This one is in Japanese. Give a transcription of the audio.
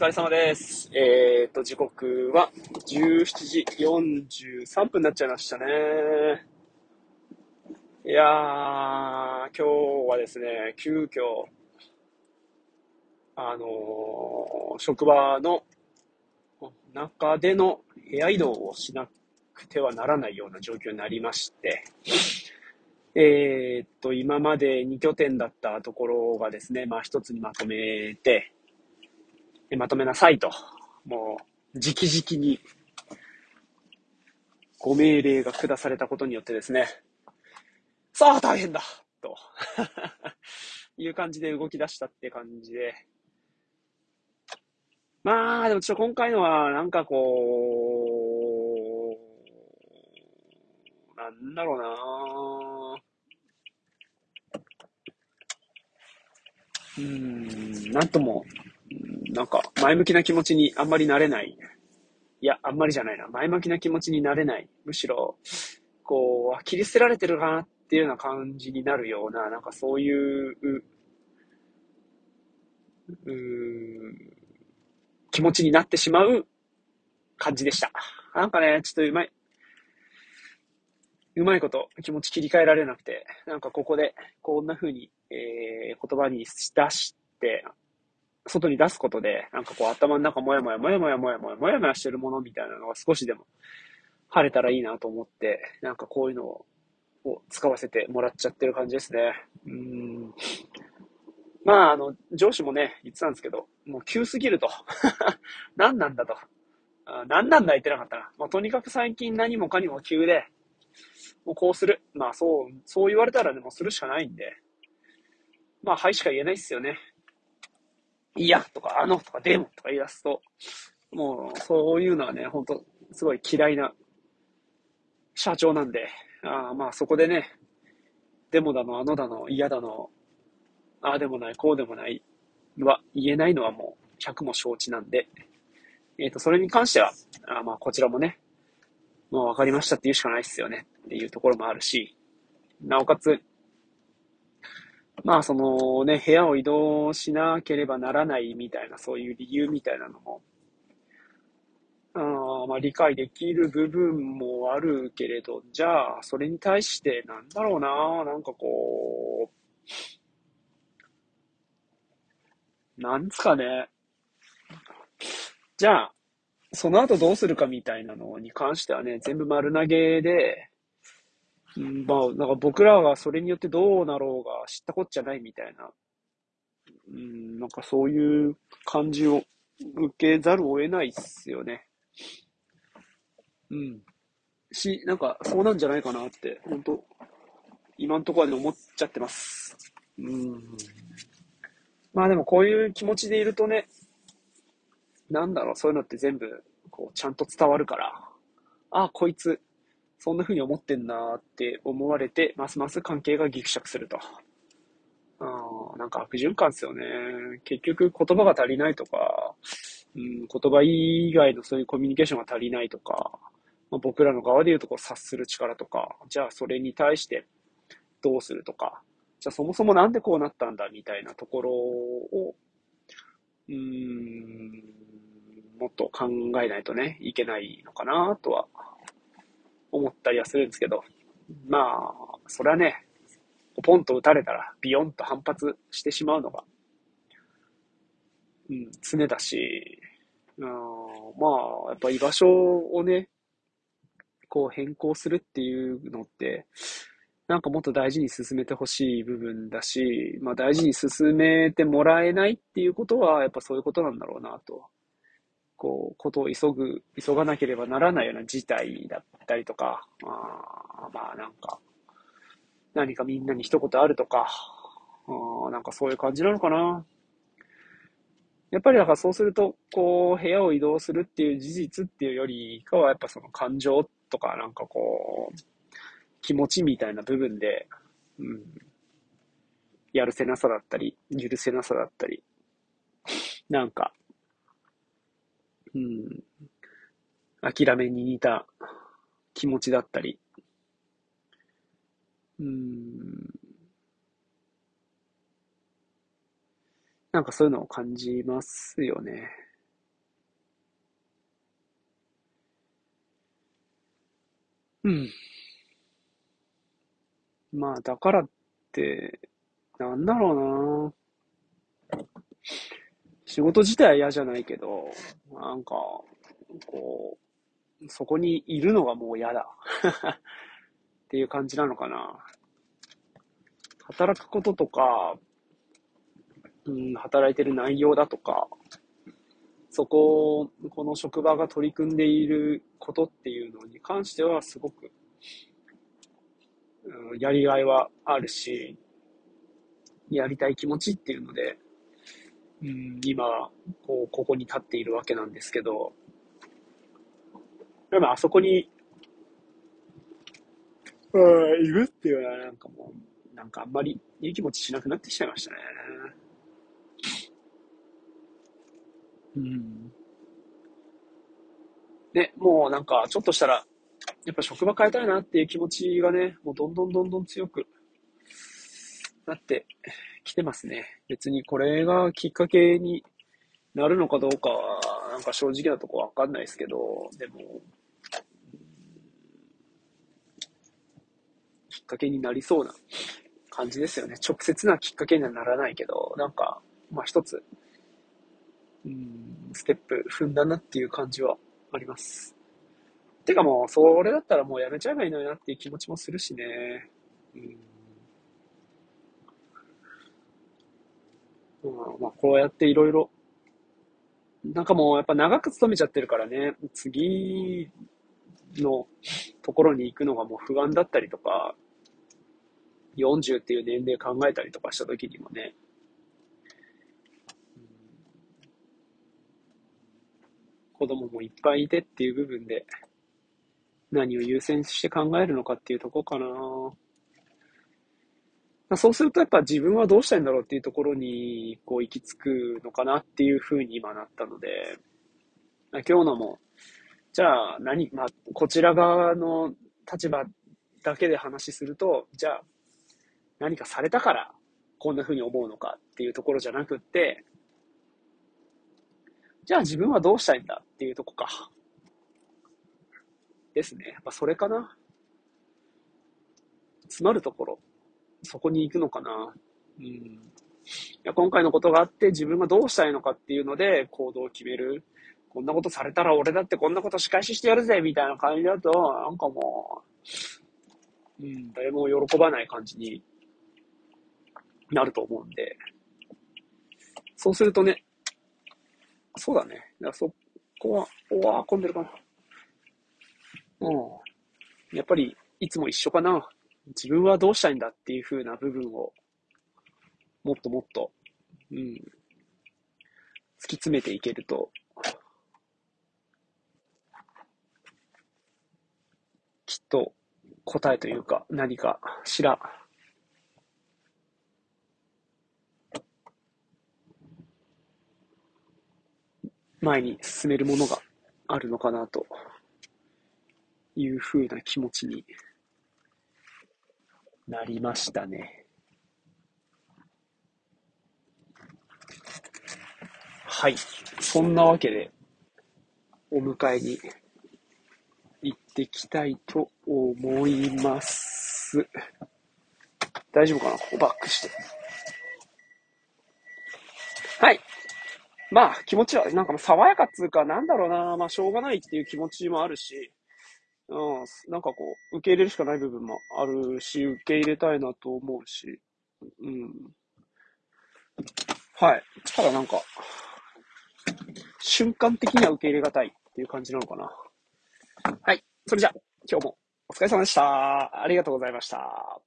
疲れ様です。えーと、時刻は17時43分になっちゃいましたね。いやー、今日はですね、急遽、あのー職場の中での部屋移動をしなくてはならないような状況になりまして、えーと、今まで2拠点だったところがですね、まあ一つにまとめて、まとめなさいと、もう、直々に、ご命令が下されたことによってですね、さあ大変だと、いう感じで動き出したって感じで、まあ、でもちょっと今回のは、なんかこう、なんだろうな。うん、なんとも、なんか、前向きな気持ちにあんまりなれない。いや、あんまりじゃないな。前向きな気持ちになれない。むしろ、こう、切り捨てられてるかなっていうような感じになるような、なんかそういう、うん気持ちになってしまう感じでした。なんかね、ちょっとうまい、うまいこと気持ち切り替えられなくて、なんかここでこんな風に、えー言葉に出して、外に出すことで、なんかこう頭の中もやもやもやもやもやもやもやもやしてるものみたいなのが少しでも晴れたらいいなと思って、なんかこういうのを使わせてもらっちゃってる感じですね。うん。まあ、あの、上司もね、言ってたんですけど、もう急すぎると。何なんだと。あ何なんだ言ってなかったな。まあ、とにかく最近何もかにも急で、もうこうする。まあ、そう、そう言われたらね、もするしかないんで。まあ、はいしか言えないっすよね。いや、とか、あの、とか、でも、とか言い出すと、もう、そういうのはね、本当すごい嫌いな社長なんで、あまあ、そこでね、でもだの、あのだの、嫌だの、ああでもない、こうでもないは言えないのはもう100も承知なんで、えっ、と、それに関しては、あまあ、こちらもね、もう分かりましたって言うしかないっすよねっていうところもあるし、なおかつ、まあ、そのね、部屋を移動しなければならないみたいな、そういう理由みたいなのも、あまあ、理解できる部分もあるけれど、じゃあ、それに対して、なんだろうな、なんかこう、なんですかね。じゃあ、その後どうするかみたいなのに関してはね、全部丸投げで、まあ、なんか僕らがそれによってどうなろうが知ったこっちゃないみたいな、うん、なんかそういう感じを受けざるを得ないっすよね。うん。し、なんかそうなんじゃないかなって、本当今んとこはね思っちゃってます。うん。まあでもこういう気持ちでいるとね、なんだろう、そういうのって全部、こう、ちゃんと伝わるから、ああ、こいつ、そんな風に思ってんなって思われて、ますます関係がギクシャクすると。ああ、なんか悪循環ですよね。結局言葉が足りないとか、うん、言葉以外のそういうコミュニケーションが足りないとか、まあ、僕らの側で言うとこう察する力とか、じゃあそれに対してどうするとか、じゃあそもそもなんでこうなったんだみたいなところを、うーん、もっと考えないとね、いけないのかなとは思ったりはするんですけど、まあ、それはね、ポンと打たれたらビヨンと反発してしまうのが、うん、常だし、うん、まあ、やっぱ居場所をね、こう変更するっていうのって、なんかもっと大事に進めてほしい部分だし、まあ大事に進めてもらえないっていうことは、やっぱそういうことなんだろうなと。こう、ことを急ぐ、急がなければならないような事態だったりとか、あまあなんか、何かみんなに一言あるとか、あなんかそういう感じなのかな。やっぱりだからそうすると、こう、部屋を移動するっていう事実っていうよりかは、やっぱその感情とか、なんかこう、気持ちみたいな部分で、うん、やるせなさだったり、許せなさだったり、なんか、うん、諦めに似た気持ちだったり、うん、なんかそういうのを感じますよね。うん。まあ、だからって、なんだろうな。仕事自体は嫌じゃないけど、なんか、こう、そこにいるのがもう嫌だ。っていう感じなのかな。働くこととか、うん、働いてる内容だとか、そこ、この職場が取り組んでいることっていうのに関してはすごく、うん、やりがいはあるし、やりたい気持ちっていうので、うん、今、こう、ここに立っているわけなんですけど、でもあそこに、うん、いるっていうのはなんかもう、なんかあんまりいい気持ちしなくなってきちゃいましたね。うん。で、もうなんかちょっとしたら、やっぱ職場変えたいなっていう気持ちがね、もうどんどんどんどん強くなってきてますね。別にこれがきっかけになるのかどうかは、なんか正直なとこわかんないですけど、でも、きっかけになりそうな感じですよね。直接なきっかけにはならないけど、なんか、まあ一つ、うん、ステップ踏んだなっていう感じはあります。てかもう、それだったらもうやめちゃえばいいのになっていう気持ちもするしね。うん。まあ、こうやっていろいろ、なんかもうやっぱ長く勤めちゃってるからね、次のところに行くのがもう不安だったりとか、40っていう年齢考えたりとかした時にもね、子供もいっぱいいてっていう部分で、何を優先して考えるのかっていうとこかな。そうするとやっぱ自分はどうしたいんだろうっていうところにこう行き着くのかなっていうふうに今なったので、今日のも、じゃあ何、まあ、こちら側の立場だけで話すると、じゃあ何かされたからこんなふうに思うのかっていうところじゃなくって、じゃあ自分はどうしたいんだっていうとこか。ですね。やっぱそれかな。詰まるところ。そこに行くのかな。うん。いや今回のことがあって自分がどうしたいのかっていうので行動を決める。こんなことされたら俺だってこんなこと仕返ししてやるぜみたいな感じだと、なんかもう、うん、誰も喜ばない感じになると思うんで。そうするとね、そうだね。だそこは、おわ、混んでるかな。うん。やっぱり、いつも一緒かな。自分はどうしたいんだっていう風な部分を、もっともっと、うん。突き詰めていけると、きっと答えというか、何かしら、前に進めるものがあるのかなというふうな気持ちになりましたね。はい。そんなわけで、お迎えに行ってきたいと思います。大丈夫かな？ここバックして。はい。まあ、気持ちは、なんかもう爽やかっつうか、なんだろうな、まあ、しょうがないっていう気持ちもあるし、うん、なんかこう、受け入れるしかない部分もあるし、受け入れたいなと思うし、うん。はい。ただなんか、瞬間的には受け入れがたいっていう感じなのかな。はい。それじゃあ、今日もお疲れ様でした。ありがとうございました。